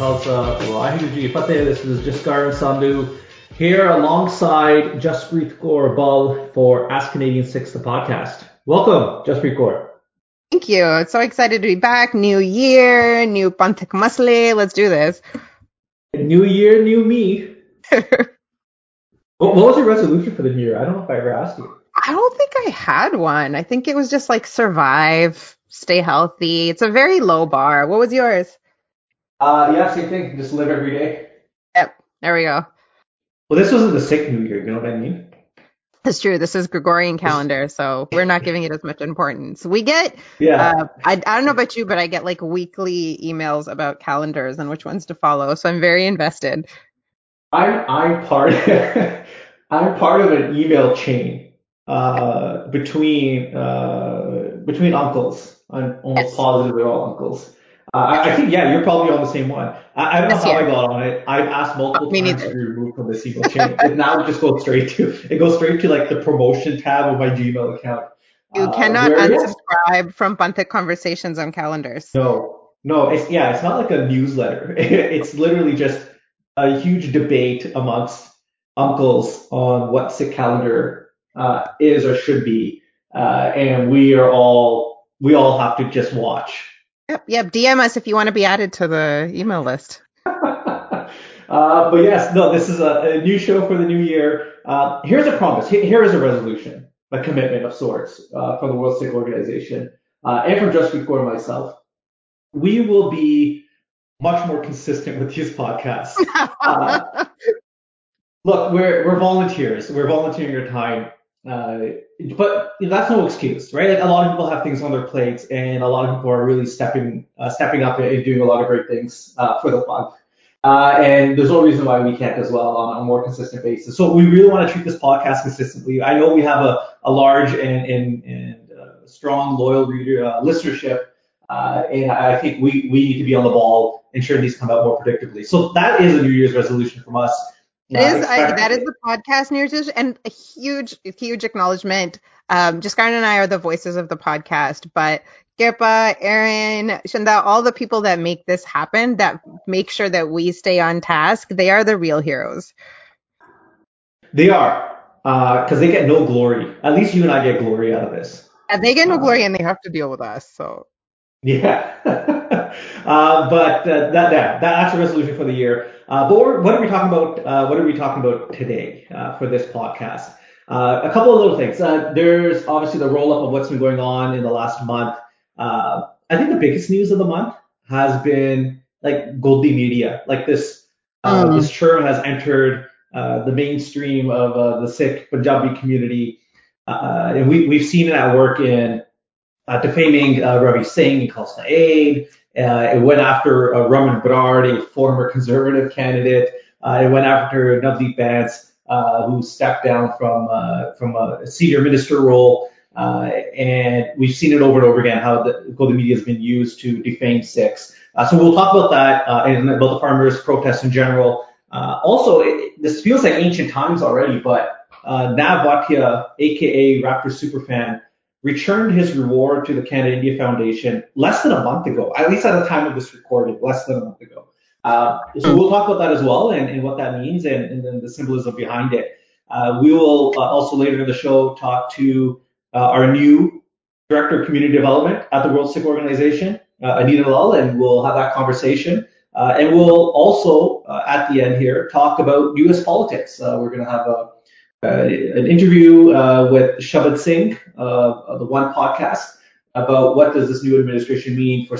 Khalsa, Ji Fateh. This is Jaskaran Sandhu here alongside Jaspreet Kaur Bal for Ask Canadian Sikhs, the podcast. Welcome, Just Record. Thank you. So excited to be back. New year, new Panthik Masle. Let's do this. New year, new me. what, what was your resolution for the new year? I don't know if I ever asked you. I don't think I had one. I think it was just like survive, stay healthy. It's a very low bar. What was yours? Uh, yeah, same thing. Just live every day. Yep. There we go. Well, this wasn't the Sikh New Year. You know what I mean? That's true. This is Gregorian calendar, so we're not giving it as much importance. We get, Yeah. uh, I, I don't know about you, but I get like weekly emails about calendars and which ones to follow. So I'm very invested. I'm I'm part I'm part of an email chain uh, between uh, between uncles. I'm almost Yes. positive they're all uncles. Uh, I, I think yeah, you're probably on the same one. I, I don't know Yes, how I got on it. I've asked multiple Me times neither. to be removed from this email chain. it now just goes straight to it goes straight to like the promotion tab of my Gmail account. You Uh, cannot unsubscribe from Panthik conversations on calendars. no, no, it's yeah, it's not like a newsletter. It's literally just a huge debate amongst uncles on what Sikh calendar uh, is or should be, uh, and we are all we all have to just watch. Yep, yep. DM us if you want to be added to the email list. uh, but yes, no, this is a, a new show for the new year. Uh, here's a promise. Here, here is a resolution, a commitment of sorts uh, from the World Sikh Organization uh, and from Just Before myself. We will be much more consistent with these podcasts. Uh, Look, we're we're volunteers. We're volunteering our time, uh, but that's no excuse, right? Like a lot of people have things on their plates, and a lot of people are really stepping uh, stepping up and doing a lot of great things uh, for the fund. Uh, and there's no reason why we can't as well on a more consistent basis. So we really want to treat this podcast consistently. I know we have a, a large and and, and uh, strong loyal reader uh, listenership, and I think we we need to be on the ball, ensuring these come out more predictably. So that is a New Year's resolution from us. It is, Uh, I, that is the podcast news and a huge, huge acknowledgement. Um, Jaskaran and I are the voices of the podcast, but Kirpa, Aaron, Shanda, all the people that make this happen, that make sure that we stay on task, they are the real heroes. They are, because they get no glory. At least you and I get glory out of this. And they get no glory and they have to deal with us. So Yeah. uh, but uh, that, that that's a resolution for the year. Uh, but we're, what are we talking about? Uh, what are we talking about today uh, for this podcast? Uh, a couple of little things. Uh, there's obviously the roll up of what's been going on in the last month. Uh, I think the biggest news of the month has been like Godi Media. Like this, uh, Mm. this term has entered uh, the mainstream of uh, the Sikh Punjabi community, uh, and we we've seen it at work in defaming uh, Ravi Singh and Khalsa Aid. Uh, it went after uh, Raman Brar, a former conservative candidate. Uh, it went after Navdeep Bains, uh, who stepped down from uh, from a senior minister role. Uh, and we've seen it over and over again how the Godi Media has been used to defame Sikhs. Uh, so we'll talk about that uh, and about the farmers' protests in general. Uh, also, it, this feels like ancient times already, but uh, Nav Bhatia, aka Raptor Superfan, returned his reward to the Canada India Foundation less than a month ago, at least at the time of this recording, less than a month ago. Uh, so we'll talk about that as well and, and what that means and, and then the symbolism behind it. Uh, we will uh, also later in the show talk to uh, our new Director of Community Development at the World Sikh Organization, uh, Anita Lal, and we'll have that conversation. Uh, and we'll also, at the end here, talk about U.S. politics. We're going to have a, an interview uh, with Shabad Singh uh, of the One podcast about what does this new administration mean for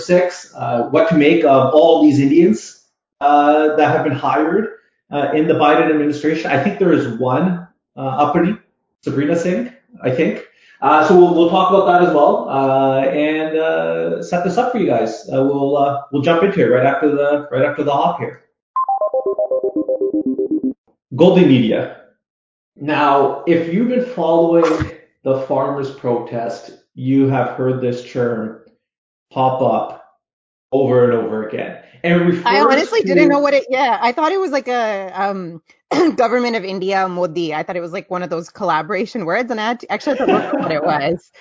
uh, what to make of all these Indians uh, that have been hired uh, in the Biden administration. I think there is one uh, uppity, Sabrina Singh, I think. Uh, so we'll, we'll talk about that as well uh, and uh, set this up for you guys. Uh, we'll uh, we'll jump into it right after the right after the hop here. Godi Media. Now, if you've been following the farmers' protest, you have heard this term pop up over and over again. And I honestly to, didn't know what it. Yeah, I thought it was like a um, government of India Modi. I thought it was like one of those collaboration words, and I actually thought that's what it was.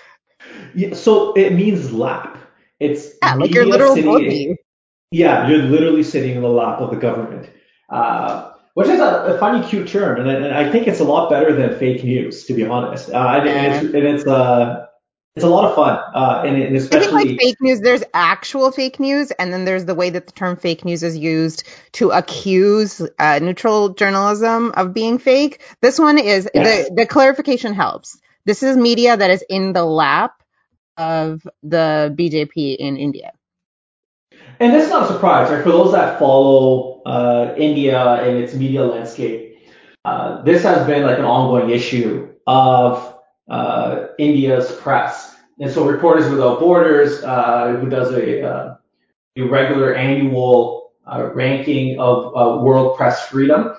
Yeah, so it means lap. It's yeah, like your literal Modi. Yeah, you're literally sitting in the lap of the government, uh, which is a, a, funny, cute term, and I, and I, think it's a lot better than fake news, to be honest. Uh, and, and, it's, and it's uh, it's a lot of fun, uh, and, and especially I think like fake news. There's actual fake news, and then there's the way that the term fake news is used to accuse uh, neutral journalism of being fake. This one is yes. the the clarification helps. This is media that is in the lap of the BJP in India. And that's not a surprise, right? For those that follow uh, India and its media landscape, uh, this has been like an ongoing issue of uh, India's press. And so Reporters Without Borders, uh, who does a, uh, a regular annual uh, ranking of world press freedom,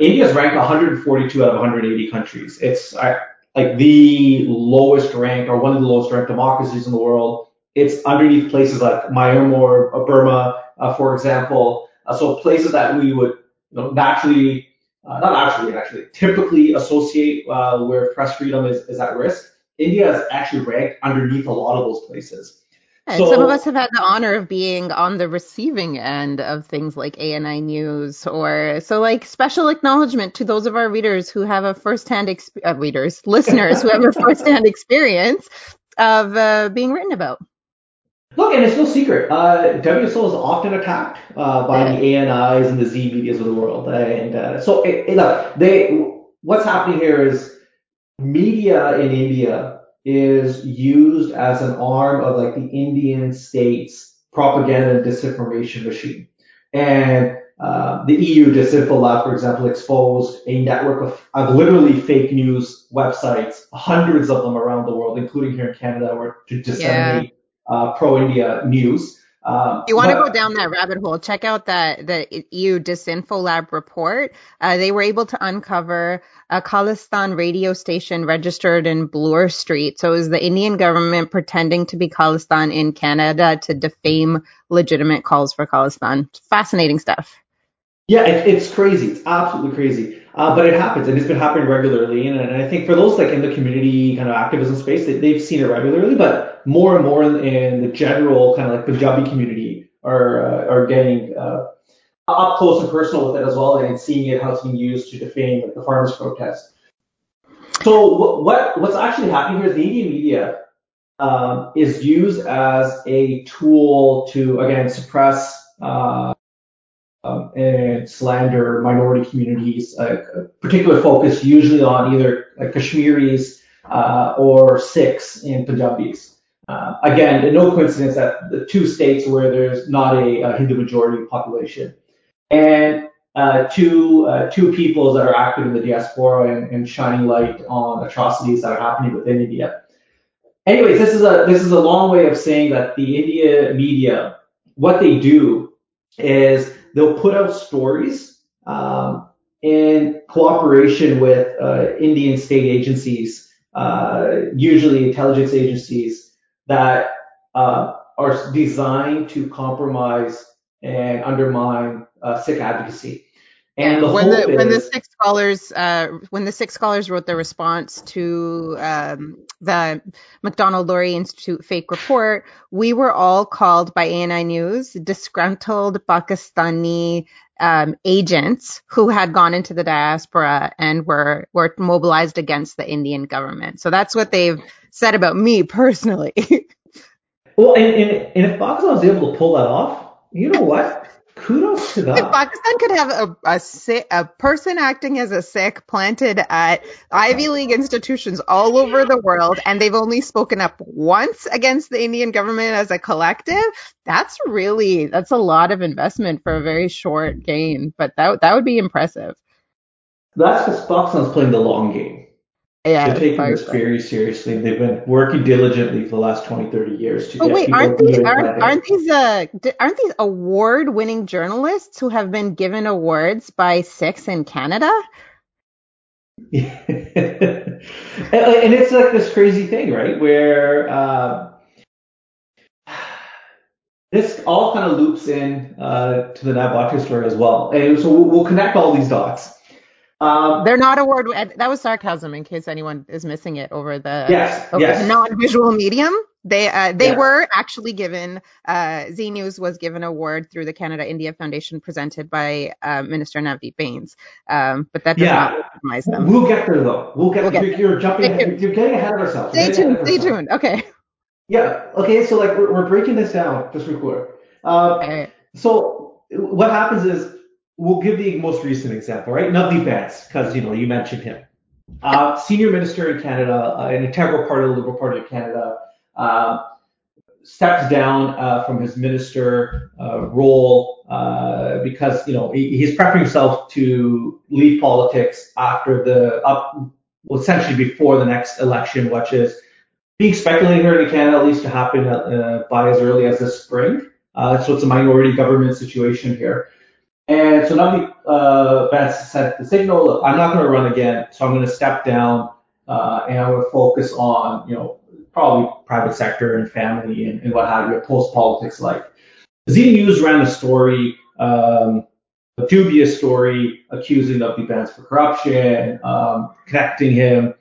India's ranked 142 out of 180 countries. It's like the lowest ranked or one of the lowest ranked democracies in the world. It's underneath places like Myanmar Burma, uh, for example. Uh, so places that we would you know, naturally, uh, not naturally, actually, typically associate uh, where press freedom is, is at risk. India is actually ranked underneath a lot of those places. And so, some of us have had the honor of being on the receiving end of things like ANI News, or so like special acknowledgement to those of our readers who have a firsthand exp- uh, readers, listeners who have a firsthand experience of uh, being written about. Look, and it's no secret. Uh, WSO is often attacked uh, by the ANIs and the Zee medias of the world, and uh, so it, it, look, they what's happening here is media in India is used as an arm of like the Indian state's propaganda and disinformation machine. And uh, the EU Disinfo Lab, for example, exposed a network of, of literally fake news websites, hundreds of them around the world, including here in Canada, where to disseminate. Uh, pro-India news. Um, you want to go down that rabbit hole? Check out that the EU Disinfo Lab report. Uh, they were able to uncover a Khalistan radio station registered in Bloor Street. So it was the Indian government pretending to be Khalistan in Canada to defame legitimate calls for Khalistan. Fascinating stuff. Yeah, it, it's crazy. It's absolutely crazy. Uh, but it happens, and it's been happening regularly. And, and, I think for those like in the community kind of activism space, they, they've seen it regularly. But more and more in, in the general kind of like Punjabi community are uh, are getting uh, up close and personal with it as well, and seeing it how it's being used to defame like, the farmers' protest. So what, what what's actually happening here is the Indian media um, is used as a tool to again suppress. Uh, slander minority communities, uh, particular focus usually on either Kashmiris uh, or Sikhs and Punjabis. Uh, again, no coincidence that the two states where there's not a, a Hindu majority population, and uh, two uh, two peoples that are active in the diaspora and, and shining light on atrocities that are happening within India. Anyways, this is a this is a long way of saying that the India media, what they do is they'll put out stories um, in cooperation with uh, Indian state agencies, uh, usually intelligence agencies, that uh, are designed to compromise and undermine uh, Sikh advocacy. And the when the is, when the Sikh scholars uh, when the Sikh scholars wrote the response to um, the Macdonald-Laurier Institute fake report, we were all called by ANI News disgruntled Pakistani um, agents who had gone into the diaspora and were were mobilized against the Indian government. So that's what they've said about me personally. well, and, and, and if Pakistan was able to pull that off, you know what? Kudos to that. If Pakistan could have a, a, a person acting as a Sikh planted at Ivy League institutions all over the world, and they've only spoken up once against the Indian government as a collective, that's really that's a lot of investment for a very short gain. But that that would be impressive. That's because Pakistan's playing the long game. Yeah, they're taking this very seriously. They've been working diligently for the last 20, 30 years to oh, get wait, aren't these aren't, aren't these uh aren't these award-winning journalists who have been given awards by Sikhs in Canada? yeah, and it's like this crazy thing, right? Where uh, this all kind of loops in uh, to the Nav story as well, and so we'll, we'll connect all these dots. Um, They're not award. That was sarcasm, in case anyone is missing it over the yes, over yes. the non-visual medium. They uh, they yeah. were actually given uh, Zee News was given an award through the Canada India Foundation presented by uh, Minister Navdeep Bains, um, but that does yeah. not recognize them. We'll get there though. We'll get. We'll get you're, you're jumping. Ahead, you're getting ahead of ourselves. Stay tuned. Stay tuned. Okay. Yeah. Okay. So like we're, we're breaking this down just real quick. Uh, okay. So what happens is we'll give the most recent example, right? Navdeep Bains, because you know you mentioned him. Uh, senior minister in Canada, uh, an integral part of the Liberal Party of Canada, uh, steps down uh, from his minister uh, role uh, because you know he, he's prepping himself to leave politics after the up, well, essentially before the next election, which is being speculated here in Canada at least to happen by as early as this spring. so it's a minority government situation here. And so uh, sent the signal, look, I'm not going to run again, so I'm going to step down uh, and I'm going to focus on, you know, probably private sector and family and, and what have you, post politics like. Zee News ran a story, um, a dubious story, accusing of Bains for corruption, um, connecting him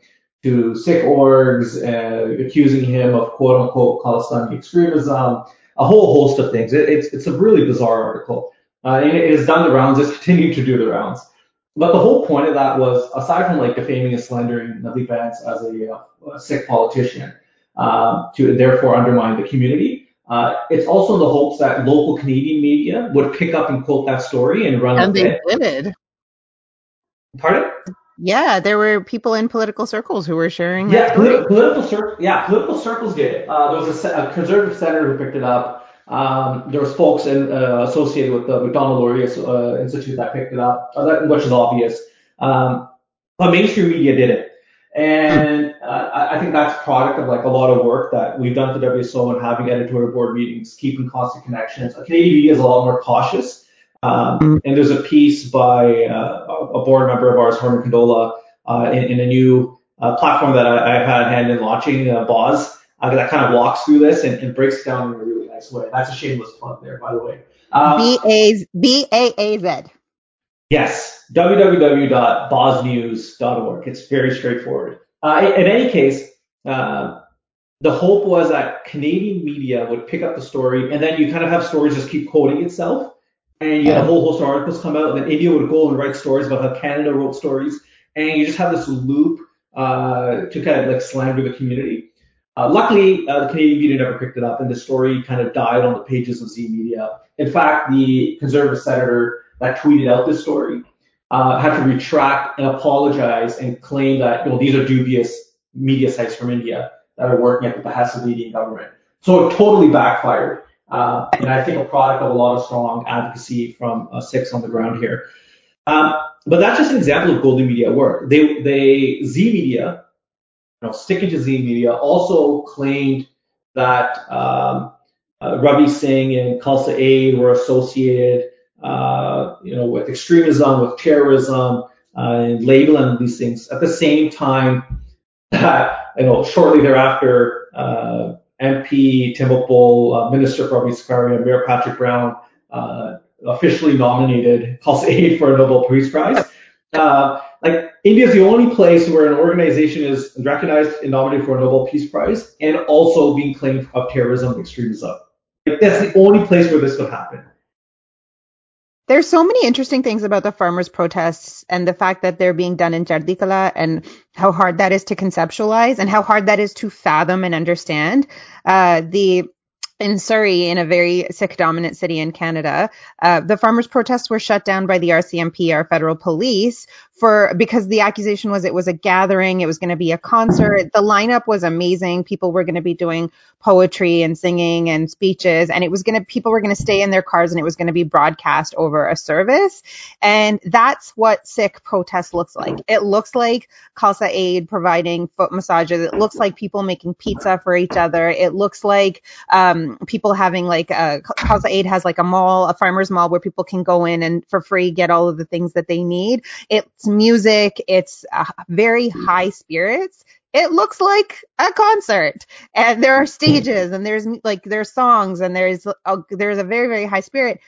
to Sikh orgs, uh, accusing him of quote unquote Khalistani extremism, a whole host of things. It, it's, it's a really bizarre article. Uh, and it has done the rounds. It's continued to do the rounds. But the whole point of that was, aside from like defaming and slandering Navdeep Bains as a, uh, a Sikh politician, um, to therefore undermine the community, uh, it's also in the hopes that local Canadian media would pick up and quote that story and run and with it. And they did. Pardon? Yeah, there were people in political circles who were sharing. Yeah, politi- political circles. Yeah, political circles did it. Uh, there was a, a conservative senator who picked it up. Um, there was folks in, uh, associated with the Macdonald-Laurier uh, Institute that picked it up, uh, that, which is obvious. Um, but mainstream media did it. And uh, I think that's product of like a lot of work that we've done at the WSO and having editorial board meetings, keeping constant connections. Canadian media is a lot more cautious. Um, mm. and there's a piece by uh, a board member of ours, Harman Kandola, uh, in, in, a new uh, platform that I, have had a hand in launching, uh, Baaz, uh, that kind of walks through this and, and breaks down in a really way. That's a shameless plug there, by the way. Um, B A B A A Z. Yes, www.baaznews.org. It's very straightforward. Uh, in, any case, uh, the hope was that Canadian media would pick up the story, and then you kind of have stories just keep quoting itself, and you get a whole host of articles come out, and then India would go and write stories about how Canada wrote stories, and you just have this loop uh, to kind of like slander the community. Uh, luckily, uh, the Canadian media never picked it up, and the story kind of died on the pages of Zee Media. In fact, the conservative senator that tweeted out this story uh, had to retract and apologize and claim that you know these are dubious media sites from India that are working at the behest of the Indian government. So it totally backfired, uh, and I think a product of a lot of strong advocacy from uh, Sikhs on the ground here. Um, but that's just an example of Godi Media work. They, they Zee Media know, sticking to Zee Media, also claimed that um, uh, Ravi Singh and Khalsa Aid were associated, uh, you know, with extremism, with terrorism, uh, and labeling these things. At the same time, that you know, shortly thereafter, MP Tim uh, Minister for Ravi Sarkaria, Mayor Patrick Brown uh, officially nominated Khalsa Aid for a Nobel Peace Prize. Uh, like India is the only place where an organization is recognized and nominated for a Nobel Peace Prize and also being claimed of terrorism and extremism. Like, that's the only place where this could happen. There's so many interesting things about the farmers' protests and the fact that they're being done in Chardikala and how hard that is to conceptualize and how hard that is to fathom and understand. Uh, the in Surrey, in a very Sikh dominant city in Canada, uh, the farmers' protests were shut down by the RCMP, our federal police, for because the accusation was it was a gathering, it was going to be a concert. The lineup was amazing. People were going to be doing poetry and singing and speeches, and it was going to people were going to stay in their cars, and it was going to be broadcast over a service. And that's what Sikh protest looks like. It looks like Khalsa Aid providing foot massages. It looks like people making pizza for each other. It looks like um, people having like a Khalsa Aid has like a mall, a farmers mall where people can go in and for free get all of the things that they need. It's music. It's uh, very high spirits. it looks like a concert and there are stages and there's like there's songs and there's a, there's a very very high spirit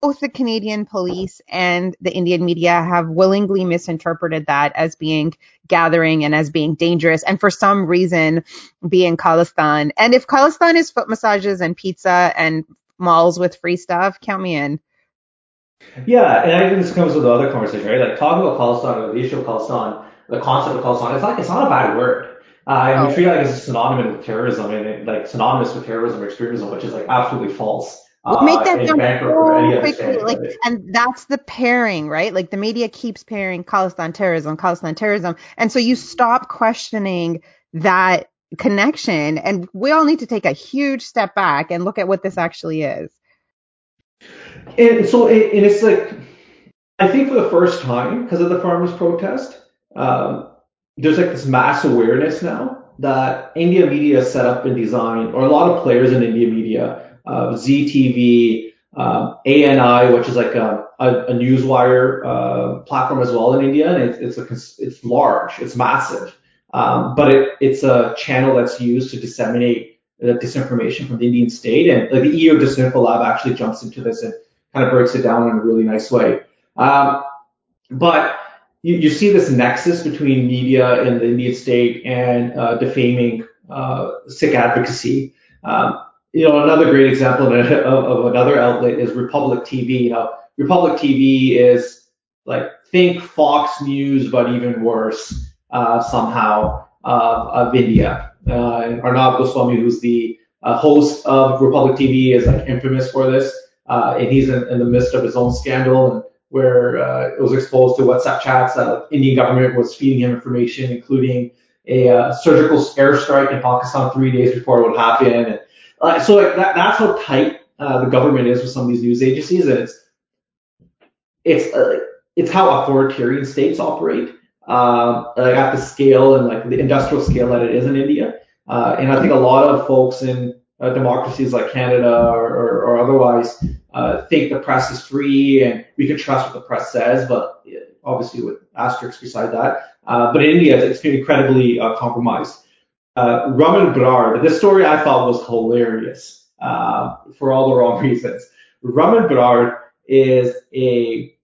both the Canadian police and the Indian media have willingly misinterpreted that as being gathering and as being dangerous and for some reason being Khalistan. And if Khalistan is foot massages and pizza and malls with free stuff, count me in. Yeah, and I think this comes with the other conversation, right? Like talking about Khalistan, or the issue of Khalistan, the concept of Khalistan, it's like it's not a bad word. Uh, and we treat it like it's synonymous with terrorism and it, like synonymous with terrorism or extremism, which is like absolutely false. We'll make that jump so quickly. Like, and that's the pairing, right? Like the media keeps pairing Khalistan terrorism, Khalistan terrorism. And so you stop questioning that connection. And we all need to take a huge step back and look at what this actually is. And so, and it's like, I think for the first time, because of the farmers' protest, um, there's like this mass awareness now that India media set up and designed, or a lot of players in India media uh, Zee TV, um, ANI, which is like a, a, a newswire uh, platform as well in India, and it's it's, a, it's large, it's massive, um, but it, it's a channel that's used to disseminate the disinformation from the Indian state, and like the EU Disinfo Lab actually jumps into this and kind of breaks it down in a really nice way. Um, but you, you see this nexus between media and the Indian state and uh, defaming uh, Sikh advocacy. Um, you know, another great example of, of, another outlet is Republic TV. You know, Republic TV is like think Fox News, but even worse uh, somehow of, of India. Uh, and Arnab Goswami, who's the uh, host of Republic TV, is like infamous for this, and he's in, in, the midst of his own scandal and where uh, it was exposed to WhatsApp chats that the Indian government was feeding him information, including a uh, surgical airstrike in Pakistan three days before it would happen. And uh, so like that, that's how tight uh, the government is with some of these news agencies, and it's it's uh, it's how authoritarian states operate, uh, like at the scale and like the industrial scale that it is in India. Uh, and I think a lot of folks in uh, democracies like Canada or, or, or otherwise uh, think the press is free and we can trust what the press says, but obviously with asterisks beside that. Uh, but in India, it's been incredibly uh, compromised uh, Raman Brar, this story I thought was hilarious uh, for all the wrong reasons. Raman Brar is a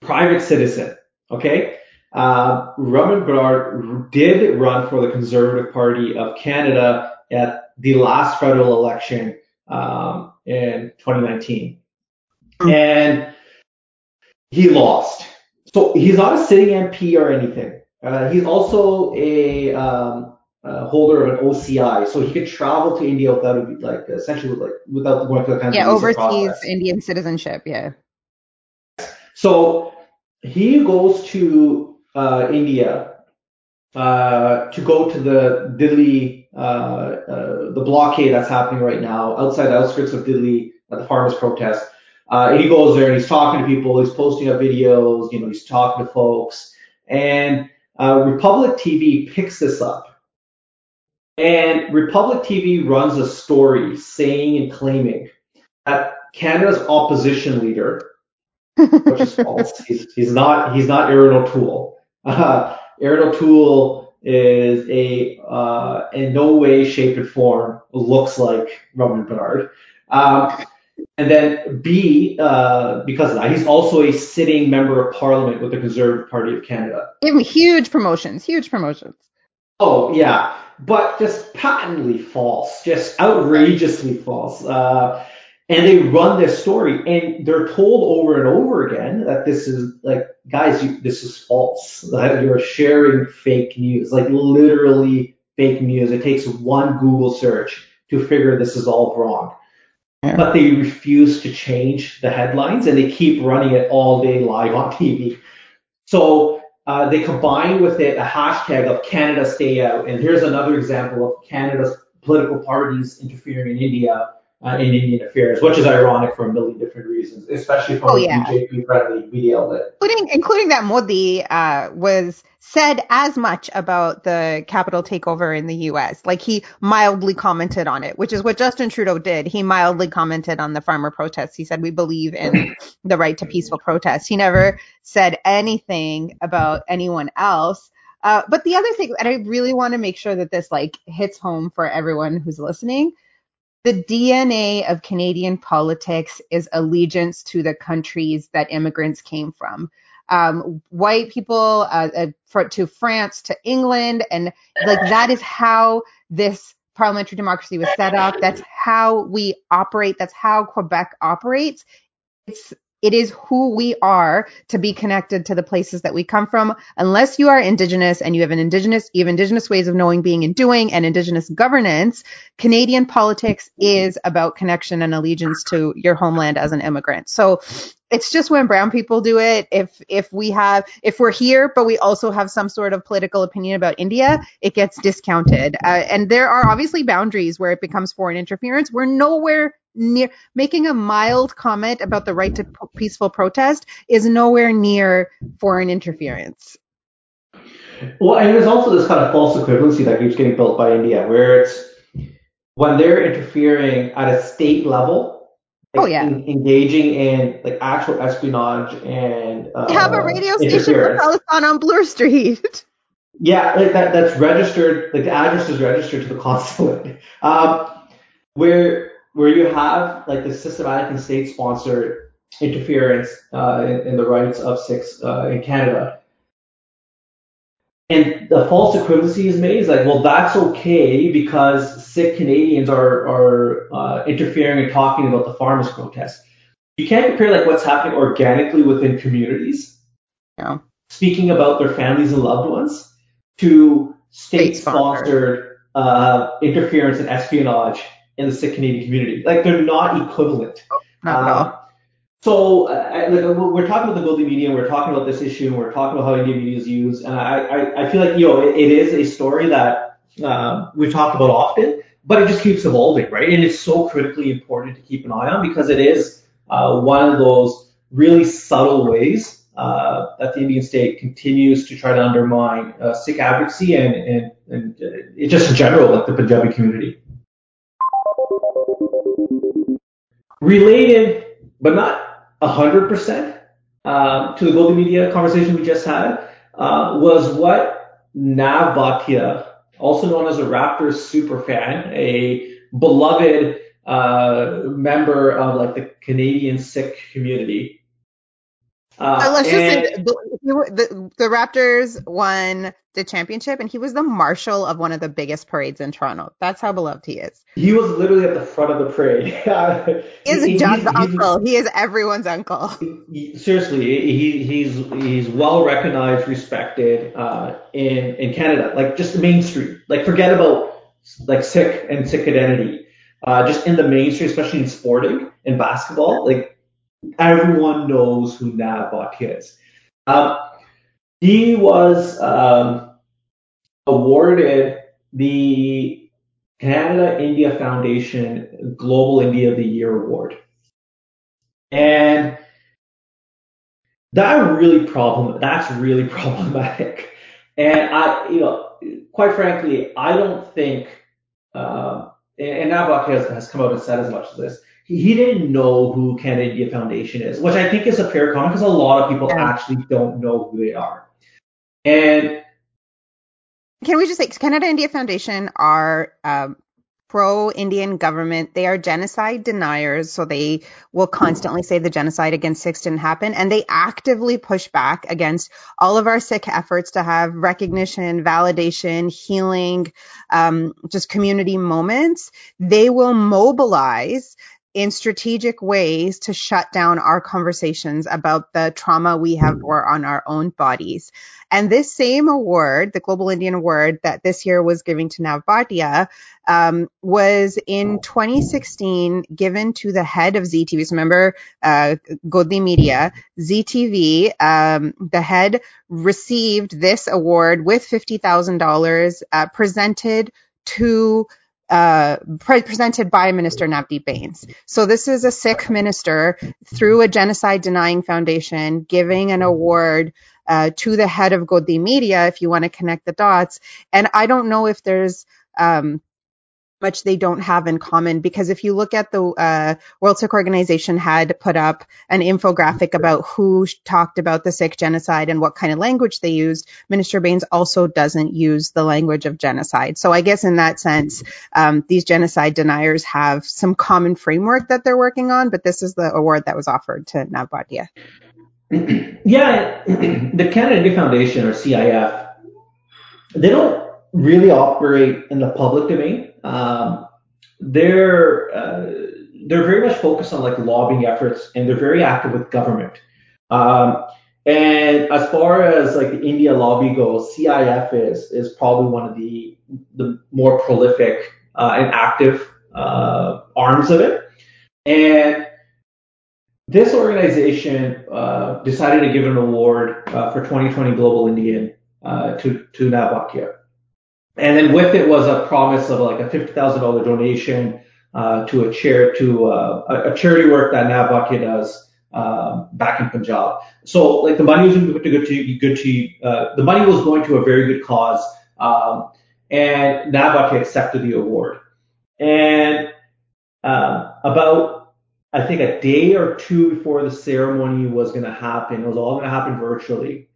private citizen, okay? Uh, Raman Brar did run for the Conservative Party of Canada at the last federal election um, in 2019. And he lost. So he's not a sitting MP or anything. Uh, he's also a um, uh, holder of an OCI, so he could travel to India without like essentially like without going through the kind yeah overseas process. Indian citizenship. Yeah. So he goes to uh, India uh, to go to the Delhi the blockade that's happening right now outside the outskirts of Delhi at the farmers' protest. Uh, and he goes there and he's talking to people, he's posting up videos, you know, he's talking to folks, and Republic TV picks this up and Republic TV runs a story saying and claiming that Canada's opposition leader, which is false, he's, he's not he's not Erin O'Toole. Uh, Erin O'Toole is a uh, in no way, shape, and form looks like Raman Brar. Um, and then B, uh, because of that, he's also a sitting member of parliament with the Conservative Party of Canada. Give him huge promotions, huge promotions. Oh yeah, but just patently false, just outrageously false. Uh, and they run this story, and they're told over and over again that this is like, guys, you, this is false. That you're sharing fake news, like literally fake news. It takes one Google search to figure this is all wrong. Yeah. But they refuse to change the headlines, and they keep running it all day live on TV. So uh, they combine with it a hashtag of Canada Stay Out. And here's another example of Canada's political parties interfering in India uh, in Indian affairs, which is ironic for a million different reasons, especially from oh, yeah. BJP friendly media outlet. Including, including that Modi uh, was said as much about the capital takeover in the U.S. Like he mildly commented on it, which is what Justin Trudeau did. He mildly commented on the farmer protests. He said, we believe in the right to peaceful protest. He never said anything about anyone else. Uh, but the other thing, and I really want to make sure that this like hits home for everyone who's listening. The DNA of Canadian politics is allegiance to the countries that immigrants came from. Um, white people uh, uh, for, to France to England, and like that is how this parliamentary democracy was set up. That's how we operate. That's how Quebec operates. It's it is who we are to be connected to the places that we come from. Unless you are indigenous and you have an indigenous, you have indigenous ways of knowing, being, and doing, and indigenous governance, Canadian politics is about connection and allegiance to your homeland as an immigrant. So it's just when brown people do it if if we have if we're here but we also have some sort of political opinion about india it gets discounted uh, and there are obviously boundaries where it becomes foreign interference we're nowhere near making a mild comment about the right to peaceful protest is nowhere near foreign interference. Well, and there's also this kind of false equivalency that keeps getting built by India, where it's when they're interfering at a state level, like oh yeah, in, engaging in like actual espionage and uh, they have a radio station for Khalistan on Bloor Street. Yeah, like that that's registered, like the address is registered to the consulate. Um, where where you have like the systematic and state-sponsored interference uh, in, in, the rights of Sikhs uh, in Canada. And the false equivalency is made is like, well, that's okay because Sikh Canadians are are uh, interfering and talking about the farmers' protest. You can't compare like what's happening organically within communities, yeah. speaking about their families and loved ones, to state-sponsored uh, interference and espionage in the Sikh Canadian community. Like they're not equivalent. Not at all. Uh, so uh, like, we're talking about the Godi media, we're talking about this issue, and we're talking about how Indian media is used, and I, I, I feel like you know it, it is a story that uh, we've talked about often, but it just keeps evolving, right? And it's so critically important to keep an eye on because it is uh, one of those really subtle ways uh, that the Indian state continues to try to undermine uh, Sikh advocacy and, and, and uh, just in general, like the Punjabi community. Related, but not 100% uh, to the Godi Media conversation we just had, uh, was what Nav Bhatia, also known as a Raptors super fan, a beloved uh, member of like the Canadian Sikh community, uh, let's and, just say the, the, Raptors won the championship, and he was the marshal of one of the biggest parades in Toronto. That's how beloved he is. He was literally at the front of the parade. he is he, John's uncle. He is everyone's uncle. He, seriously, he, he's he's well recognized, respected uh, in in Canada. Like just the mainstream. Like forget about like Sikh and sick identity. Uh, just in the mainstream, especially in sporting and basketball, like everyone knows who Bhatia is. Um, he was um, awarded the Canada India Foundation Global India of the Year Award. And that really problem that's really problematic. And I, you know, quite frankly, I don't think, um, and Nav has, has come out and said as much as this he didn't know who Canada India Foundation is, which I think is a fair comment because a lot of people yeah. actually don't know who they are. And can we just say Canada India Foundation are um, pro-Indian government. They are genocide deniers, so they will constantly say the genocide against Sikhs didn't happen, and they actively push back against all of our Sikh efforts to have recognition, validation, healing, um, just community moments. They will mobilize in strategic ways to shut down our conversations about the trauma we have bore on our own bodies. And this same award, the Global Indian Award that this year was given to Nav um, was in 2016 given to the head of Zee TV. So remember, uh, Godi Media, Zee TV, um, the head received this award with $50,000 uh, presented to uh, pre- presented by Minister Navdeep Bains. So this is a Sikh minister through a genocide denying foundation giving an award uh, to the head of Godi Media, if you want to connect the dots. And I don't know if there's um, much they don't have in common because if you look at the uh, World Sikh Organization had put up an infographic about who talked about the Sikh genocide and what kind of language they used, Minister Bains also doesn't use the language of genocide. So I guess in that sense, um, these genocide deniers have some common framework that they're working on, but this is the award that was offered to Nav Yeah, the India Foundation or CIF, they don't really operate in the public domain. Um, they're uh, they're very much focused on like lobbying efforts, and they're very active with government. Um, and as far as like the India lobby goes, CIF is is probably one of the the more prolific uh, and active uh, arms of it. And this organization uh, decided to give an award uh, for 2020 Global Indian uh, to to Nav Bhatia. And then with it was a promise of like a fifty thousand dollar donation uh, to a chair to uh, a, charity work that Nav does uh, back in Punjab. So like the money was going to good to good to uh, the money was going to a very good cause, um, and Nav accepted the award. And uh, about I think a day or two before the ceremony was going to happen, it was all going to happen virtually.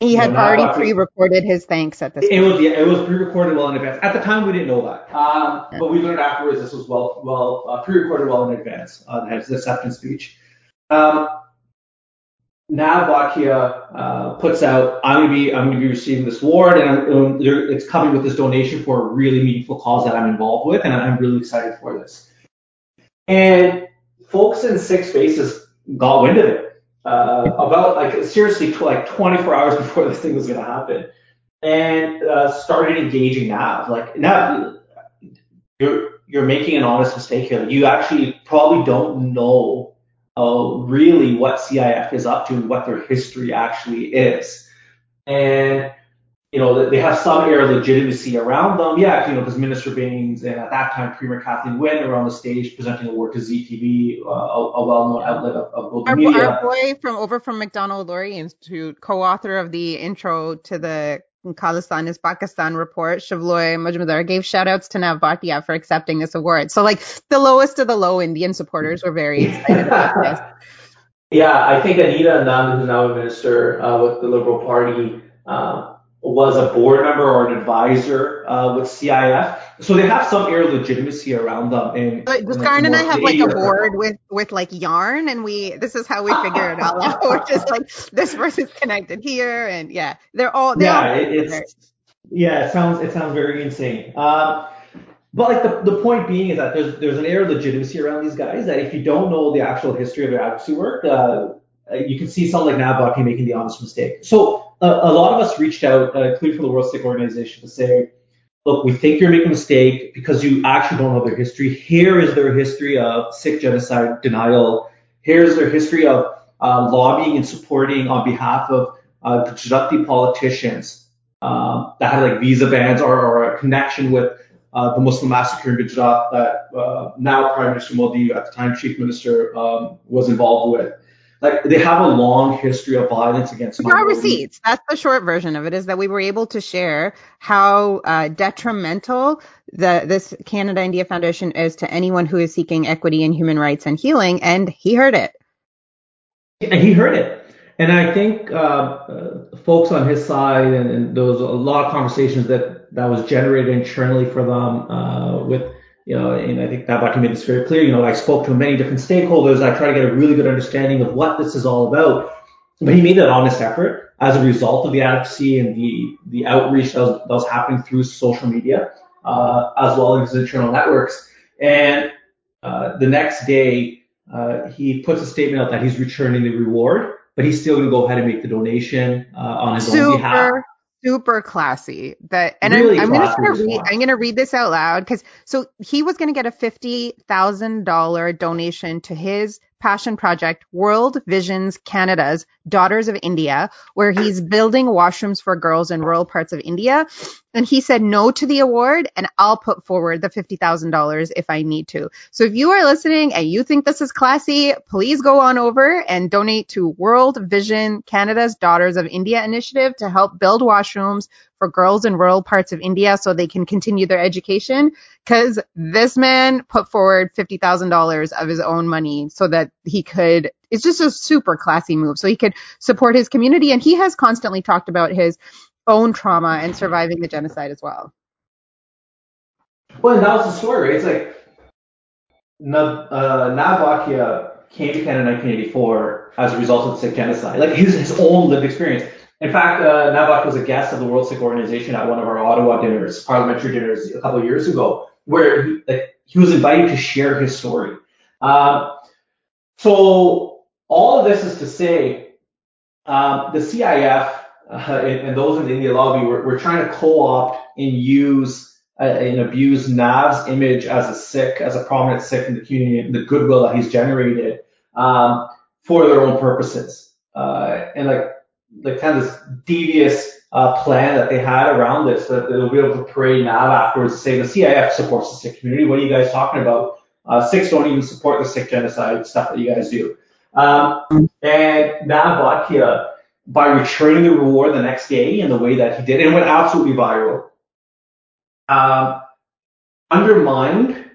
He had no, already pre-recorded his thanks at this. It, point. was yeah, it was pre-recorded well in advance. At the time, we didn't know that, um, yeah. but we learned afterwards this was well well uh, pre-recorded well in advance. Uh, his acceptance speech. Um, Nav Bhatia uh, puts out, I'm gonna be I'm gonna be receiving this award, and um, it's coming with this donation for a really meaningful cause that I'm involved with, and I'm really excited for this. And folks in Six Spaces got wind of it uh, about like seriously like 24 hours before this thing was going to happen, and uh, started engaging Nav. Like Nav, you're you're making an honest mistake here. You actually probably don't know uh, really what CIF is up to, and what their history actually is, and you know, they have some air of legitimacy around them. Yeah, you know, because Minister Bains and at that time Premier Kathleen Wynne were on the stage presenting a work to Zee TV, uh, a, a, well-known outlet of, of global our, media. Our boy from over from Macdonald Laurier Institute, co-author of the intro to the Khalistan is Pakistan report, Shuvaloy Majumdar gave shout outs to Nav Bhatia for accepting this award. So like the lowest of the low Indian supporters were very excited about this. Yeah, I think Anita Anand, who's now a minister uh, with the Liberal Party, uh, was a board member or an advisor uh, with CIF. So they have some air legitimacy around them. And, but and I have like a board with with like yarn, and we this is how we figure it all out. We're just like this person's connected here, and yeah, they're all they're yeah, all it's yeah, it sounds it sounds very insane. Uh, but like the, the point being is that there's there's an air of legitimacy around these guys that if you don't know the actual history of their advocacy work, uh, you can see someone like Nav making the honest mistake. So a, a lot of us reached out, uh, including from the World Sikh Organization, to say, look, we think you're making a mistake because you actually don't know their history. Here is their history of Sikh genocide denial. Here's their history of uh, lobbying and supporting on behalf of uh, politicians um, that had like visa bans or, or a connection with uh, the Muslim massacre in Gujarat that uh, now Prime Minister Modi, at the time Chief Minister, um, was involved with like they have a long history of violence against we got receipts. That's the short version of it is that we were able to share how uh, detrimental the this canada india foundation is to anyone who is seeking equity and human rights and healing and he heard it. And he heard it. And i think uh, uh, folks on his side and, and, there was a lot of conversations that that was generated internally for them uh, with you know, and I think Bhatia made this very clear. You know, I spoke to many different stakeholders. I tried to get a really good understanding of what this is all about. But he made that honest effort as a result of the advocacy and the the outreach that was, that was happening through social media, uh, as well as his internal networks. And uh, the next day, uh, he puts a statement out that he's returning the reward, but he's still going to go ahead and make the donation uh, on his Super own behalf super classy. That and really I'm, I'm gonna start read. I'm gonna read this out loud because so he was gonna get a fifty thousand dollar donation to his passion project, World Visions Canada's Daughters of India, where he's building washrooms for girls in rural parts of India. And he said no to the award, and I'll put forward the $50,000 if I need to. So if you are listening and you think this is classy, please go on over and donate to World Vision Canada's Daughters of India initiative to help build washrooms for girls in rural parts of India so they can continue their education. Cause this man put forward $50,000 of his own money so that he could, it's just a super classy move. So he could support his community. And he has constantly talked about his own trauma and surviving the genocide as well. Well, and that was the story, right? It's like, uh, Nav Bhatia came to Canada in 1984 as a result of the genocide, like his, his own lived experience. In fact, uh, Navak was a guest of the World Sikh Organization at one of our Ottawa dinners, parliamentary dinners, a couple of years ago, where he, like, he was invited to share his story. Um, so all of this is to say, um, the CIF uh, and, and, those in the India lobby were, were trying to co-opt and use uh, and abuse Nav's image as a Sikh, as a prominent Sikh in the community, the goodwill that he's generated um, for their own purposes. Uh, and like, like kind of this devious uh, plan that they had around this, that they'll be able to parade Nav afterwards to say the CIF supports the Sikh community. What are you guys talking about? Uh, Sikhs don't even support the Sikh genocide stuff that you guys do. Um, and Nav Bhatia, by returning the reward the next day in the way that he did, and it went absolutely viral, um, undermined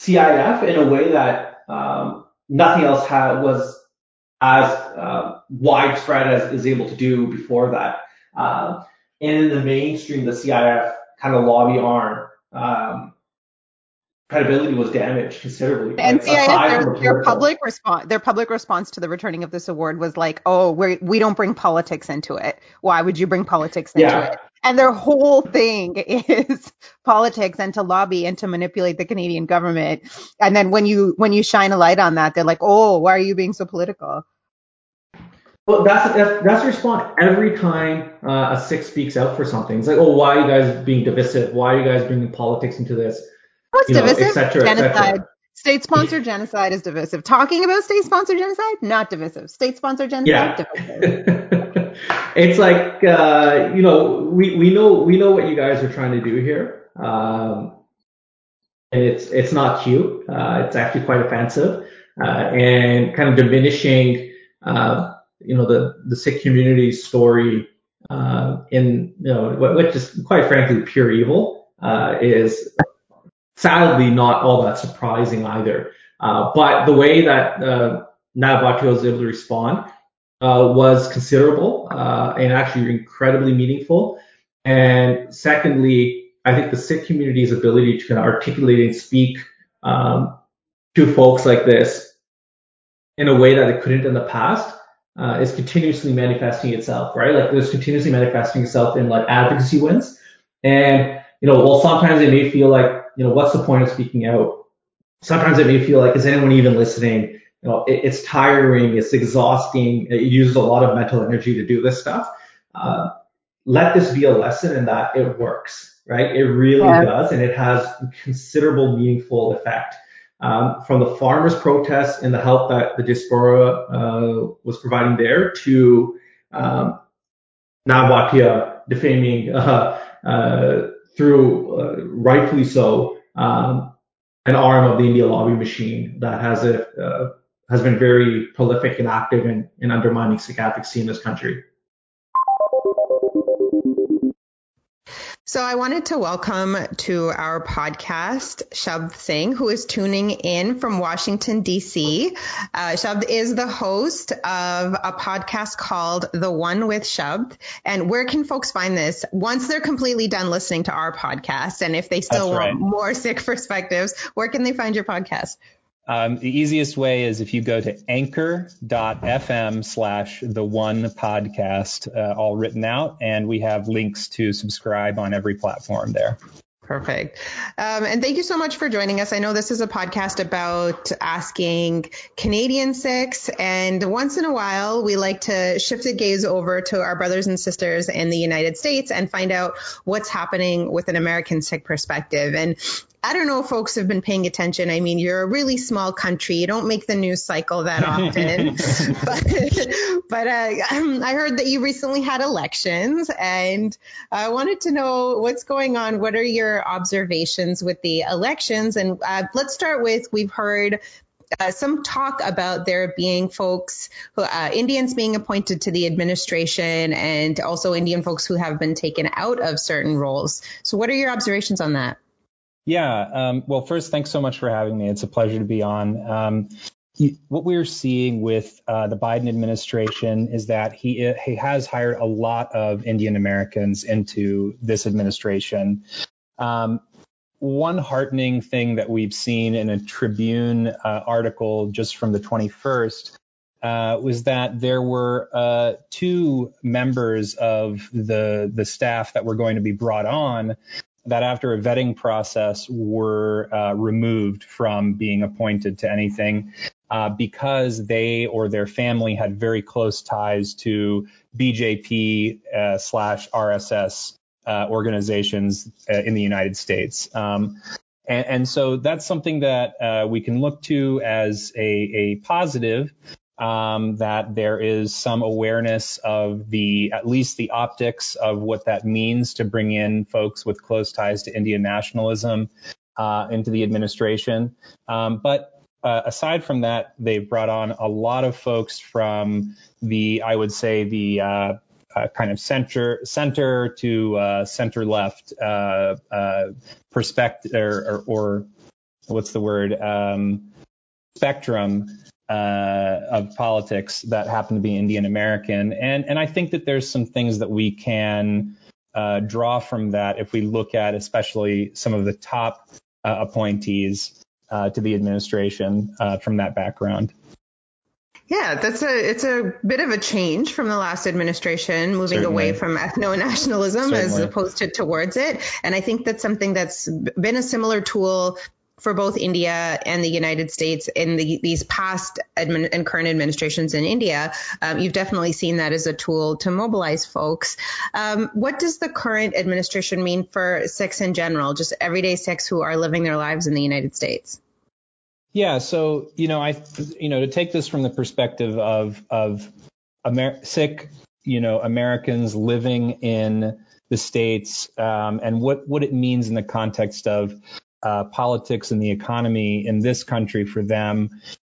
CIF in a way that um, nothing else had was as uh, widespread as is able to do before that. Uh, and in the mainstream, the CIF kind of lobby arm um, credibility was damaged considerably. And CIF, their, their public response, their public response to the returning of this award was like, "Oh, we we don't bring politics into it. Why would you bring politics into yeah. it?" And their whole thing is politics and to lobby and to manipulate the Canadian government. And then when you when you shine a light on that, they're like, "Oh, why are you being so political?" Well, that's that's, that's the response every time uh, a Sikh speaks out for something. It's like, "Oh, why are you guys being divisive? Why are you guys bringing politics into this?" What's you divisive? et cetera, genocide. State-sponsored genocide is divisive. Talking about state-sponsored genocide, not divisive. State-sponsored genocide, yeah. divisive. it's like uh, you know, we, we know we know what you guys are trying to do here. Um, and it's it's not cute. Uh, it's actually quite offensive uh, and kind of diminishing, uh, you know, the the Sikh community story uh, in you know what just quite frankly pure evil uh, is sadly not all that surprising either. Uh, but the way that uh, was able to respond uh, was considerable uh, and actually incredibly meaningful. And secondly, I think the Sikh community's ability to kind of articulate and speak um, to folks like this in a way that it couldn't in the past uh, is continuously manifesting itself, right? Like it's continuously manifesting itself in like advocacy wins. And, you know, while sometimes it may feel like you know, what's the point of speaking out? Sometimes it may feel like, is anyone even listening? You know, it, it's tiring, it's exhausting, it uses a lot of mental energy to do this stuff. Uh, let this be a lesson in that it works, right? It really yeah. does, and it has considerable meaningful effect. Um, from the farmers' protests and the help that the diaspora uh, was providing there to um, defaming uh, uh, through, uh, rightfully so, um, an arm of the India lobby machine that has a, uh, has been very prolific and active in, in undermining Sikh advocacy in this country. So I wanted to welcome to our podcast Shabd Singh, who is tuning in from Washington, D.C. Uh, Shabd is the host of a podcast called The One with Shabd. And where can folks find this once they're completely done listening to our podcast? And if they still right. want more Sikh perspectives, where can they find your podcast? Um, the easiest way is if you go to anchor.fm slash the one podcast, uh, all written out, and we have links to subscribe on every platform there. Perfect. Um, and thank you so much for joining us. I know this is a podcast about asking Canadian Sikhs, and once in a while, we like to shift the gaze over to our brothers and sisters in the United States and find out what's happening with an American Sikh perspective. And I don't know if folks have been paying attention. I mean, you're a really small country. You don't make the news cycle that often. but but uh, I heard that you recently had elections, and I wanted to know what's going on. What are your observations with the elections? And uh, let's start with we've heard uh, some talk about there being folks, who, uh, Indians being appointed to the administration, and also Indian folks who have been taken out of certain roles. So, what are your observations on that? Yeah. Um, well, first, thanks so much for having me. It's a pleasure to be on. Um, what we're seeing with uh, the Biden administration is that he he has hired a lot of Indian Americans into this administration. Um, one heartening thing that we've seen in a Tribune uh, article just from the 21st uh, was that there were uh, two members of the the staff that were going to be brought on that after a vetting process were uh, removed from being appointed to anything uh, because they or their family had very close ties to BJP uh, slash RSS uh, organizations uh, in the United States. Um, and, and, so that's something that uh, we can look to as a, a positive. Um, that there is some awareness of the at least the optics of what that means to bring in folks with close ties to Indian nationalism uh, into the administration. Um, but uh, aside from that, they've brought on a lot of folks from the, I would say, the uh, uh, kind of center center to uh, center left uh, perspective, or, or, or, what's the word, um, spectrum of politics that happen to be Indian American, and and I think that there's some things that we can draw from that if we look at especially some of the top appointees uh, to the administration uh, from that background. Yeah, that's a it's a bit of a change from the last administration, moving Certainly. away from ethno nationalism as opposed to towards it. And I think that's something that's been a similar tool for both India and the United States in the, these past admin, and current administrations in India. Um, you've definitely seen that as a tool to mobilize folks. Um, what does the current administration mean for Sikhs in general, just everyday Sikhs who are living their lives in the United States? Yeah, so you know, I you know, to take this from the perspective of of Amer- Sikh, you know, Americans living in the states um, and what what it means in the context of uh, politics and the economy in this country for them.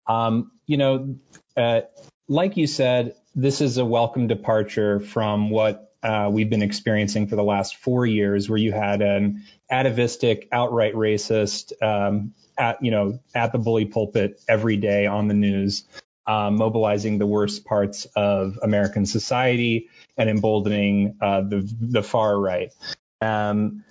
Um, you know, uh, like you said, this is a welcome departure from what uh, we've been experiencing for the last four years, where you had an atavistic, outright racist, um, at you know at the bully pulpit every day on the news, um, mobilizing the worst parts of American society and emboldening uh, the the far right. Um,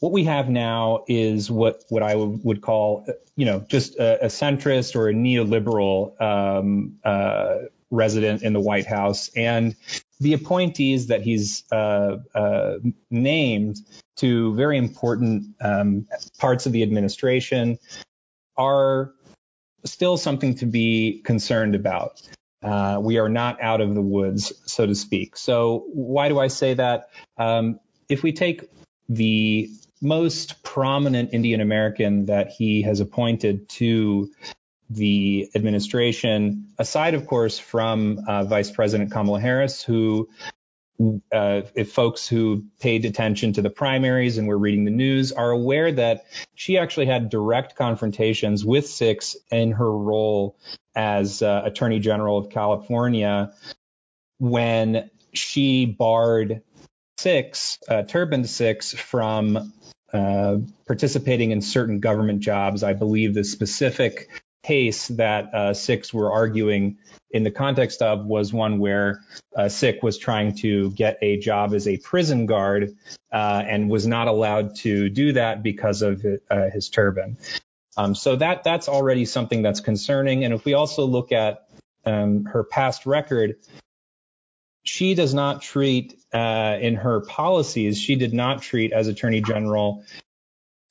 what we have now is what what I would call, you know, just a, a centrist or a neoliberal um, uh, resident in the White House, and the appointees that he's uh, uh, named to very important um, parts of the administration are still something to be concerned about. Uh, we are not out of the woods, so to speak. So why do I say that? Um, if we take the most prominent Indian American that he has appointed to the administration, aside, of course, from uh, Vice President Kamala Harris, who, uh, if folks who paid attention to the primaries and were reading the news are aware that she actually had direct confrontations with Sikhs in her role as uh, Attorney General of California when she barred Sikhs, uh, turbaned Sikhs, from uh, participating in certain government jobs. I believe the specific case that uh, Sikhs were arguing in the context of was one where uh, Sikh was trying to get a job as a prison guard uh, and was not allowed to do that because of uh, his turban. Um, so that that's already something that's concerning. And if we also look at um, her past record, she does not treat uh, in her policies. She did not treat as Attorney General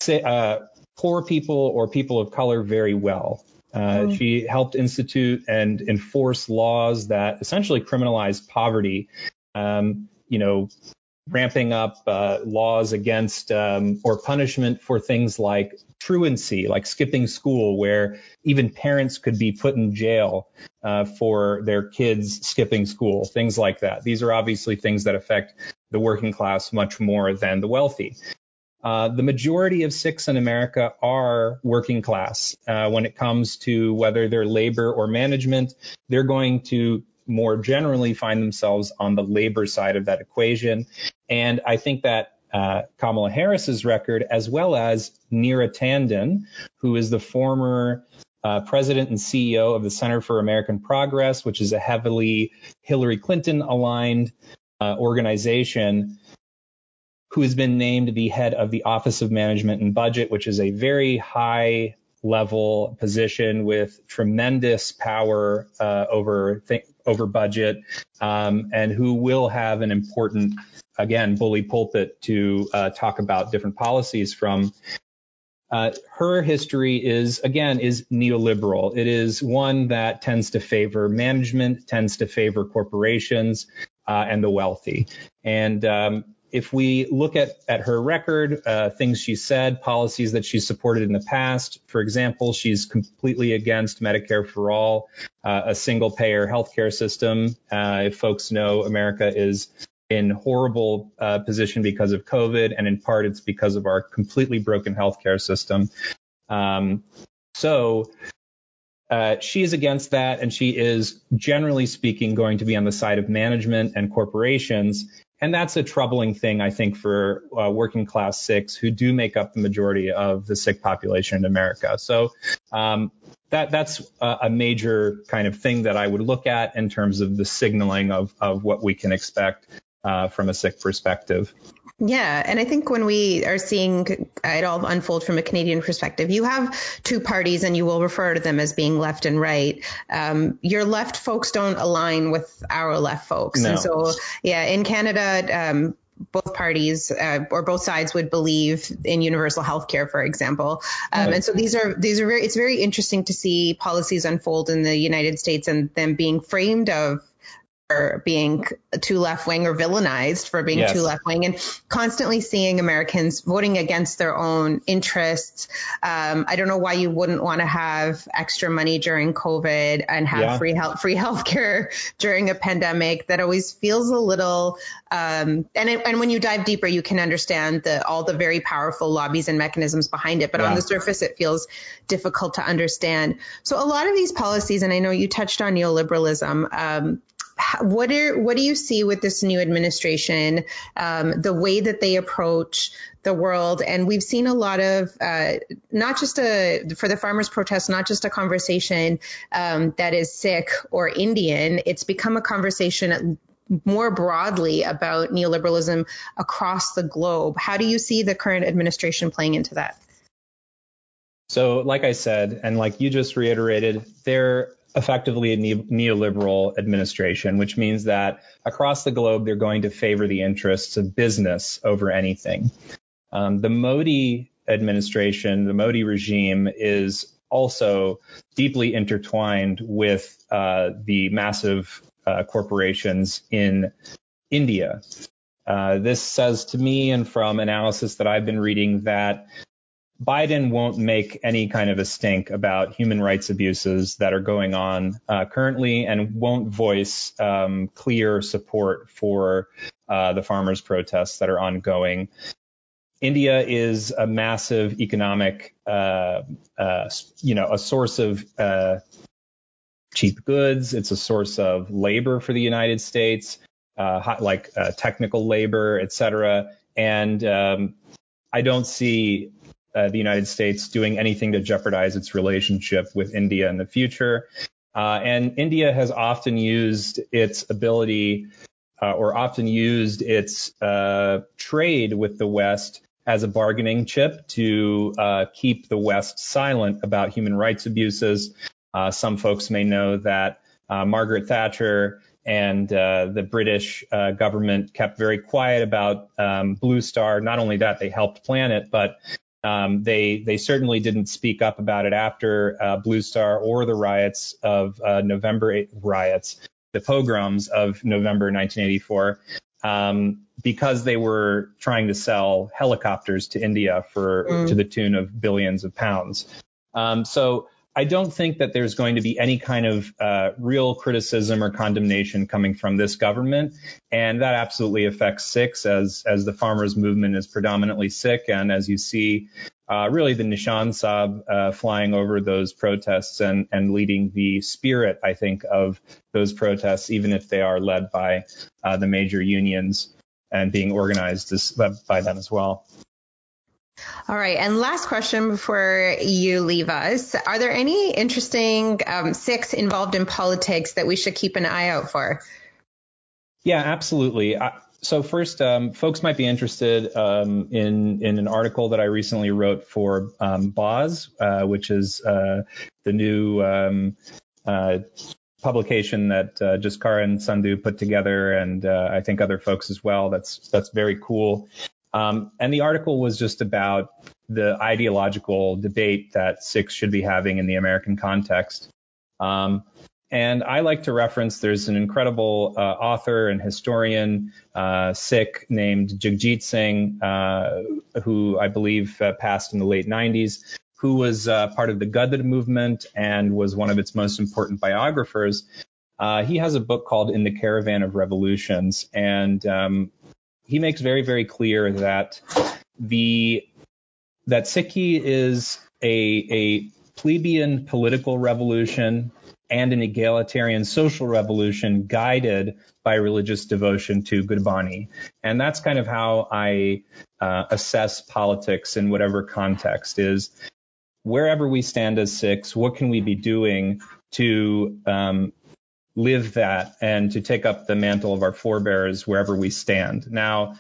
uh, poor people or people of color very well. Uh, mm-hmm. She helped institute and enforce laws that essentially criminalize poverty. Um, you know, ramping up uh, laws against um, or punishment for things like truancy, like skipping school, where even parents could be put in jail uh, for their kids skipping school, things like that. These are obviously things that affect the working class much more than the wealthy. uh, the majority of Sikhs in America are working class. Uh, when it comes to whether they're labor or management, they're going to more generally find themselves on the labor side of that equation. And I think that uh, Kamala Harris's record, as well as Neera Tanden, who is the former uh, president and CEO of the Center for American Progress, which is a heavily Hillary Clinton aligned uh, organization, who has been named the head of the Office of Management and Budget, which is a very high level position with tremendous power uh, over th- over budget, um, and who will have an important, again, bully pulpit to uh, talk about different policies from. Uh, her history is again is neoliberal. It is one that tends to favor management, tends to favor corporations uh, and the wealthy, and um, if we look at, at her record, uh, things she said, policies that she supported in the past, for example, she's completely against Medicare for all, uh, a single payer healthcare system. Uh, if folks know, America is in horrible uh, position because of COVID, and in part it's because of our completely broken healthcare system. Um, so uh, she is against that, and she is generally speaking going to be on the side of management and corporations. And that's a troubling thing, I think, for uh, working class Sikhs who do make up the majority of the Sikh population in America. So um, that that's a, a, major kind of thing that I would look at in terms of the signaling of, of what we can expect uh, from a Sikh perspective. Yeah, and I think when we are seeing it all unfold from a Canadian perspective, you have two parties, and you will refer to them as being left and right. Um, your left folks don't align with our left folks, no. and so yeah, in Canada. Um, both parties uh, or both sides would believe in universal health care, for example. Um, right. And so these are these are very it's very interesting to see policies unfold in the United States and them being framed of for being too left wing or villainized for being yes. too left wing and constantly seeing Americans voting against their own interests. Um, I don't know why you wouldn't want to have extra money during COVID and have yeah. free health, free healthcare during a pandemic. That always feels a little, um, and it, and when you dive deeper, you can understand the, all the very powerful lobbies and mechanisms behind it. But yeah. on the surface, it feels difficult to understand. So a lot of these policies, and I know you touched on neoliberalism, um, what are what do you see with this new administration, um, the way that they approach the world? And we've seen a lot of uh, not just a for the farmers' protest, not just a conversation um, that is Sikh or Indian. It's become a conversation more broadly about neoliberalism across the globe. How do you see the current administration playing into that? So, like I said, and like you just reiterated, there effectively a neoliberal administration, which means that across the globe, they're going to favor the interests of business over anything. Um, the Modi administration, the Modi regime is also deeply intertwined with uh, the massive uh, corporations in India. Uh, this says to me, and from analysis that I've been reading, that Biden won't make any kind of a stink about human rights abuses that are going on uh, currently and won't voice um, clear support for uh, the farmers' protests that are ongoing. India is a massive economic, uh, uh you know, a source of uh, cheap goods. It's a source of labor for the United States, uh, like technical labor, et cetera. And um, I don't see uh, the United States doing anything to jeopardize its relationship with India in the future. Uh, and India has often used its ability uh, or often used its uh, trade with the West as a bargaining chip to uh, keep the West silent about human rights abuses. Uh, some folks may know that Margaret Thatcher and uh, the British uh, government kept very quiet about um, Blue Star. Not only that, they helped plan it, but um, they they certainly didn't speak up about it after uh, Blue Star or the riots of uh, November 8 riots, the pogroms of November 1984, um, because they were trying to sell helicopters to India for mm. to the tune of billions of pounds. Um, so I don't think that there's going to be any kind of uh, real criticism or condemnation coming from this government, and that absolutely affects Sikhs as as the farmers' movement is predominantly Sikh, and as you see, uh, really the Nishan Sahib uh, flying over those protests and and leading the spirit, I think, of those protests, even if they are led by uh, the major unions and being organized as, by them as well. All right. And last question before you leave us. Are there any interesting um, Sikhs involved in politics that we should keep an eye out for? Yeah, absolutely. I, so first, um, folks might be interested um, in in an article that I recently wrote for um, Baaz, uh, which is uh, the new um, uh, publication that uh, Jaskaran Sandhu put together, and uh, I think other folks as well. That's that's very cool. Um, and the article was just about the ideological debate that Sikhs should be having in the American context. Um, and I like to reference there's an incredible uh, author and historian, uh, Sikh, named Jagjit Singh, uh, who I believe uh, passed in the late 90s, who was uh, part of the Gadar movement and was one of its most important biographers. Uh, he has a book called In the Caravan of Revolutions, and um, he makes very, very clear that the that Sikhi is a, a plebeian political revolution and an egalitarian social revolution guided by religious devotion to Gurbani. And that's kind of how I uh, assess politics in whatever context is wherever we stand as Sikhs, what can we be doing to um, live that and to take up the mantle of our forebears wherever we stand. Now,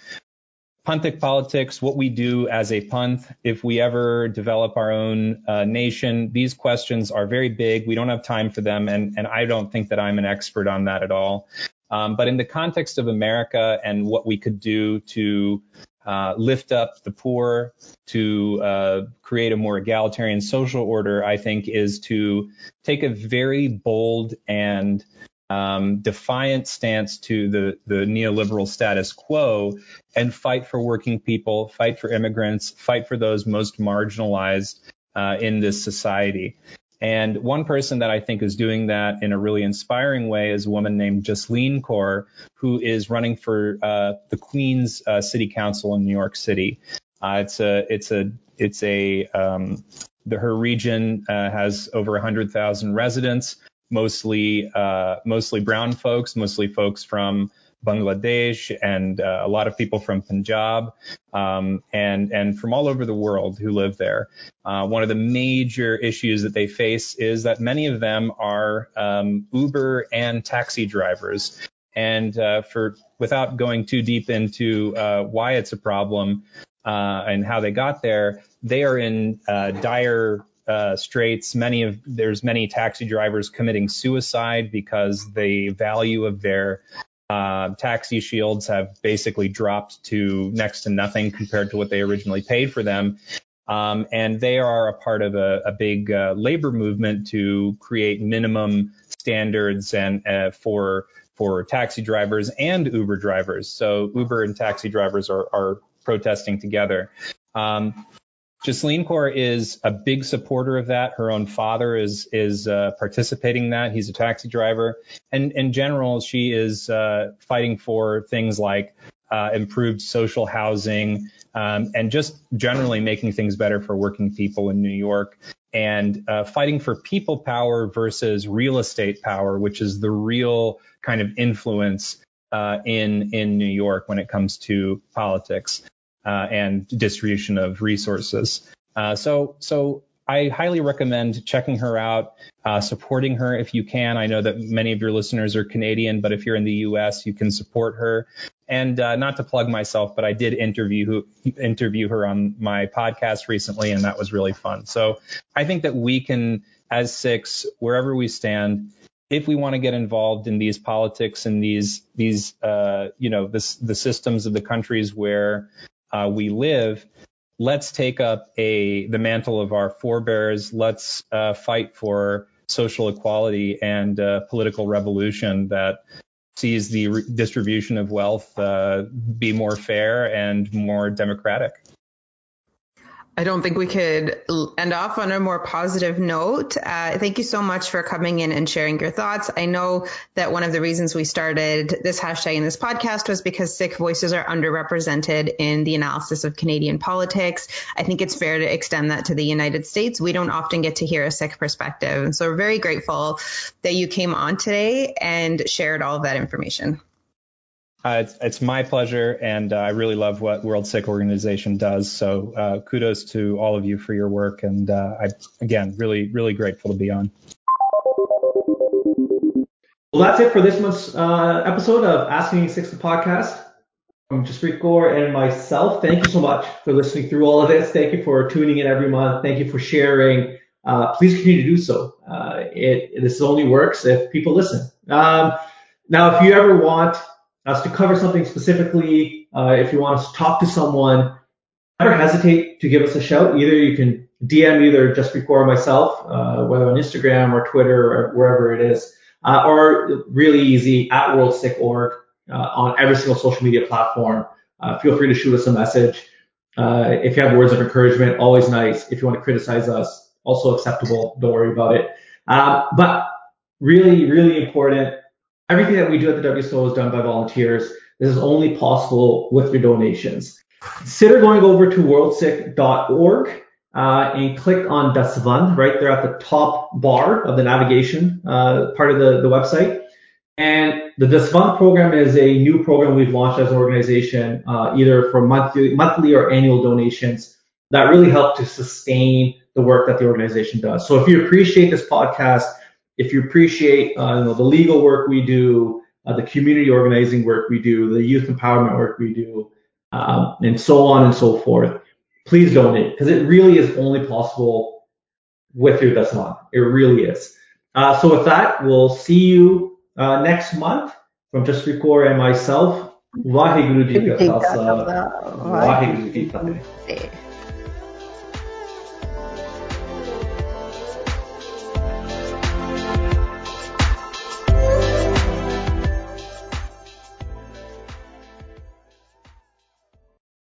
Panthic politics, what we do as a Panth, if we ever develop our own uh, nation, these questions are very big. We don't have time for them, and, and I don't think that I'm an expert on that at all. Um, but in the context of America and what we could do to uh, lift up the poor, to uh, create a more egalitarian social order, I think is to take a very bold and um, defiant stance to the, the neoliberal status quo and fight for working people, fight for immigrants, fight for those most marginalized uh, in this society. And one person that I think is doing that in a really inspiring way is a woman named Jasleen Kaur, who is running for uh, the Queens uh, City Council in New York City. Uh, it's a it's a it's a um, the, her region uh, has over 100,000 residents mostly uh, mostly brown folks, mostly folks from Bangladesh and uh, a lot of people from Punjab um, and and from all over the world who live there. Uh, one of the major issues that they face is that many of them are um, Uber and taxi drivers. And uh, for without going too deep into uh, why it's a problem uh, and how they got there, they are in uh, dire uh, straits. Many of there's many taxi drivers committing suicide because the value of their uh, taxi shields have basically dropped to next to nothing compared to what they originally paid for them. Um, and they are a part of a, a big uh, labor movement to create minimum standards and uh, for for taxi drivers and Uber drivers. So Uber and taxi drivers are, are protesting together. Um, Jasleen Kaur is a big supporter of that. Her own father is is uh, participating in that. He's a taxi driver, and in general, she is uh, fighting for things like uh, improved social housing um, and just generally making things better for working people in New York. And uh, fighting for people power versus real estate power, which is the real kind of influence uh, in in New York when it comes to politics and distribution of resources. Uh, so, so I highly recommend checking her out, uh, supporting her if you can. I know that many of your listeners are Canadian, but if you're in the U.S., you can support her. And uh, not to plug myself, but I did interview who, interview her on my podcast recently, and that was really fun. So I think that we can, as Sikhs, wherever we stand, if we want to get involved in these politics and these these uh, you know this, the systems of the countries where uh, we live, let's take up a the mantle of our forebears. Let's uh, fight for social equality and uh, political revolution that sees the re- distribution of wealth uh, be more fair and more democratic. I don't think we could end off on a more positive note. Uh, thank you so much for coming in and sharing your thoughts. I know that one of the reasons we started this hashtag in this podcast was because Sikh voices are underrepresented in the analysis of Canadian politics. I think it's fair to extend that to the United States. We don't often get to hear a Sikh perspective. And so we're very grateful that you came on today and shared all of that information. Uh, it's, it's, my pleasure, and uh, I really love what World Sikh Organization does. So uh, kudos to all of you for your work, and uh, I again really really grateful to be on. Well, that's it for this month's uh, episode of Asking Sikhs the podcast. From Jaspreet Kaur and myself, thank you so much for listening through all of this. Thank you for tuning in every month. Thank you for sharing. Uh, please continue to do so. it this only works if people listen. Um, now, if you ever want us to cover something specifically, uh, if you want to talk to someone, never hesitate to give us a shout. Either you can DM either Kaur or myself, uh, whether on Instagram or Twitter or wherever it is, uh, or really easy at World Sikh Org uh, on every single social media platform. Uh, feel free to shoot us a message. Uh, if you have words of encouragement, always nice. If you want to criticize us, also acceptable. Don't worry about it. but really, really important Everything that we do at the WSO is done by volunteers. This is only possible with your donations. Consider going over to worldsikh.org uh, and click on Dasvand right there at the top bar of the navigation uh, part of the, the website. And the Dasvand program is a new program we've launched as an organization, uh, either for monthly, monthly or annual donations that really help to sustain the work that the organization does. So if you appreciate this podcast, if you appreciate uh, you know, the legal work we do, uh, the community organizing work we do, the youth empowerment work we do, um, and so on and so forth, please donate because it really is only possible with your Dasvand. It really is. Uh, so with that, we'll see you uh, next month from Jaspreet Kaur and myself. Vaheguru Ji Ka Khalsa. Vaheguru Ji Fateh.